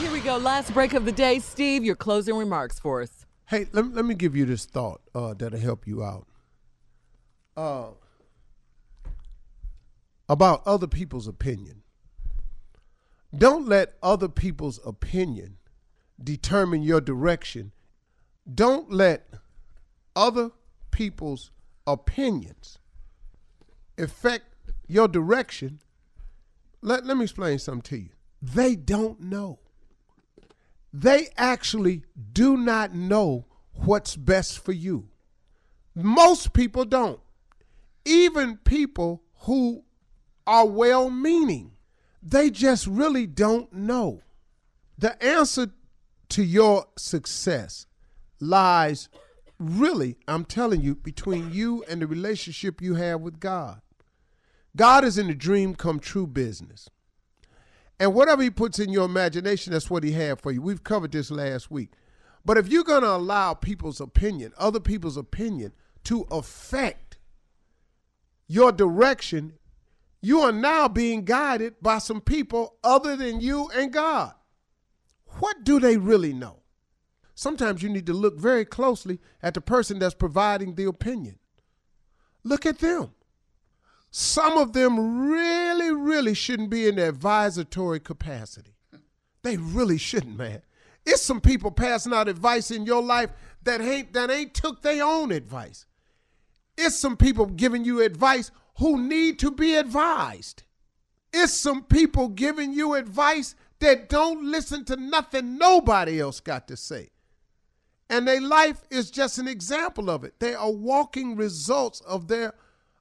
Here we go. Last break of the day. Steve, your closing remarks for us. Hey, let, let me give you this thought uh, that'll help you out. Uh, about other people's opinion. Don't let other people's opinion determine your direction. Don't let other people's opinions affect your direction. Let, let me explain something to you. They don't know. They actually do not know what's best for you. Most people don't. Even people who are well meaning, they just really don't know. The answer to your success lies really, I'm telling you, between you and the relationship you have with God. God is in the dream come true business. And whatever he puts in your imagination, that's what he had for you. We've covered this last week. But if you're going to allow people's opinion, other people's opinion, to affect your direction, you are now being guided by some people other than you and God. What do they really know? Sometimes you need to look very closely at the person that's providing the opinion. Look at them. Some of them really, really shouldn't be in the advisory capacity. They really shouldn't, man. It's some people passing out advice in your life that ain't that ain't took their own advice. It's some people giving you advice who need to be advised. It's some people giving you advice that don't listen to nothing nobody else got to say. And their life is just an example of it. They are walking results of their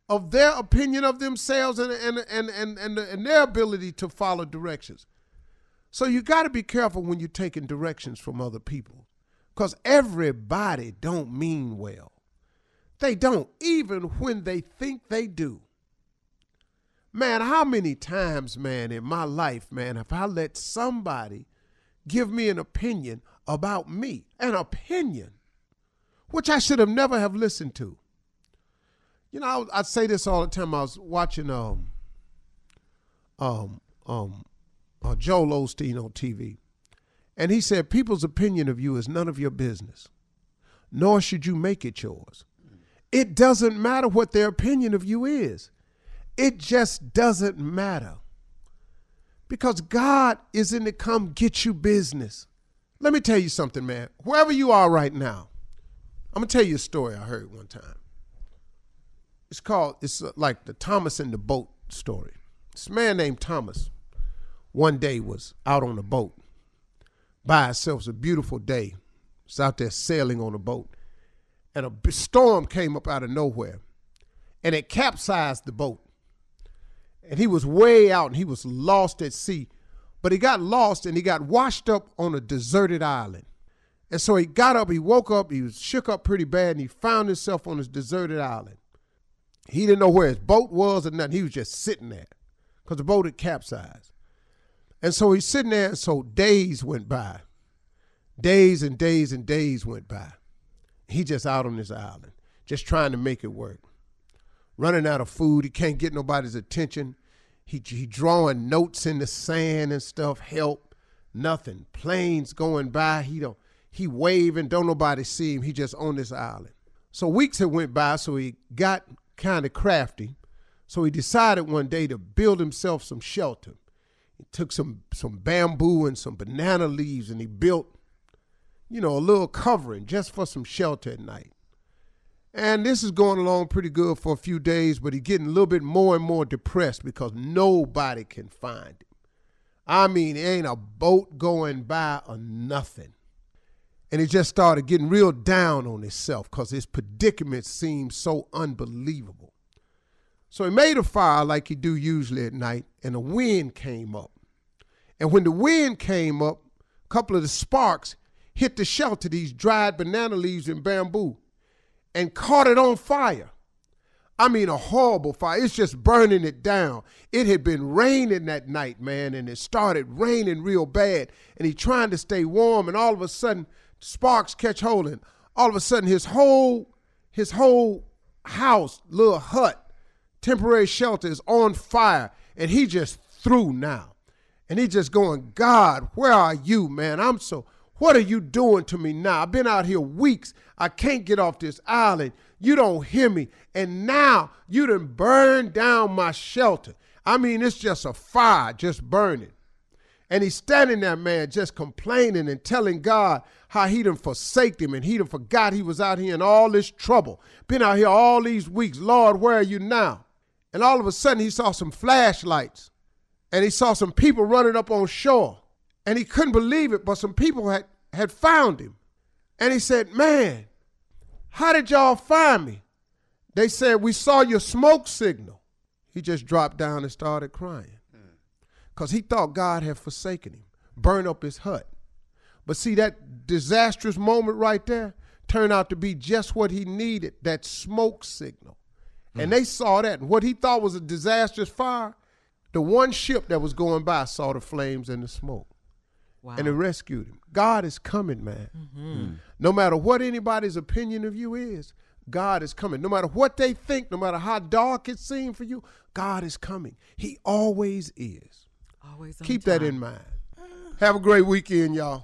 of their opinion of themselves and, and, and, and, and, and their ability to follow directions. So you got to be careful when you're taking directions from other people because everybody don't mean well. They don't, even when they think they do. Man, how many times, man, in my life, man, have I let somebody give me an opinion about me? An opinion, which I should have never have listened to. You know, I, I say this all the time. I was watching um um um uh, Joel Osteen on TV, and he said people's opinion of you is none of your business, nor should you make it yours. It doesn't matter what their opinion of you is. It just doesn't matter. Because God is in the come get you business. Let me tell you something, man. Wherever you are right now, I'm going to tell you a story I heard one time. It's called, it's like the Thomas and the boat story. This man named Thomas one day was out on a boat by himself. It was a beautiful day. Was out there sailing on a boat. And a storm came up out of nowhere. And it capsized the boat. And he was way out and he was lost at sea. But he got lost and he got washed up on a deserted island. And so he got up, he woke up, he was shook up pretty bad, and he found himself on this deserted island. He didn't know where his boat was or nothing. He was just sitting there because the boat had capsized. And so he's sitting there. So days went by. Days and days and days went by. He just out on this island, just trying to make it work. Running out of food. He can't get nobody's attention. He, he drawing notes in the sand and stuff. Help. Nothing. Planes going by. He don't. He waving. Don't nobody see him. He just on this island. So weeks had went by. So he got kind of crafty. So he decided one day to build himself some shelter. He took some some bamboo and some banana leaves and he built, you know, a little covering just for some shelter at night. And this is going along pretty good for a few days, but he's getting a little bit more and more depressed because nobody can find him. I mean, ain't a boat going by or nothing. And he just started getting real down on himself because his predicament seemed so unbelievable. So he made a fire like he do usually at night, and a wind came up. And when the wind came up, a couple of the sparks hit the shelter, these dried banana leaves and bamboo, and caught it on fire. I mean, a horrible fire. It's just burning it down. It had been raining that night, man, and it started raining real bad. And he trying to stay warm, and all of a sudden, sparks catch hold him. All of a sudden, his whole his whole house, little hut, temporary shelter is on fire, and he just through now. And he just going, God, where are you, man? I'm so, what are you doing to me now? I've been out here weeks. I can't get off this island. You don't hear me. And now you done burned down my shelter. I mean, it's just a fire just burning. And he's standing there, man, just complaining and telling God how he done forsaked him and he done forgot he was out here in all this trouble. Been out here all these weeks. Lord, where are you now? And all of a sudden he saw some flashlights and he saw some people running up on shore. And he couldn't believe it, but some people had, had found him. And he said, Man, how did y'all find me? They said, We saw your smoke signal. He just dropped down and started crying because he thought God had forsaken him, burned up his hut. But see, that disastrous moment right there turned out to be just what he needed that smoke signal. Mm. And they saw that. And what he thought was a disastrous fire, the one ship that was going by saw the flames and the smoke. Wow. And it rescued him. God is coming, man. Mm-hmm. Mm. No matter what anybody's opinion of you is, God is coming. No matter what they think, no matter how dark it seems for you, God is coming. He always is. Always Keep time. that in mind. Have a great weekend, y'all.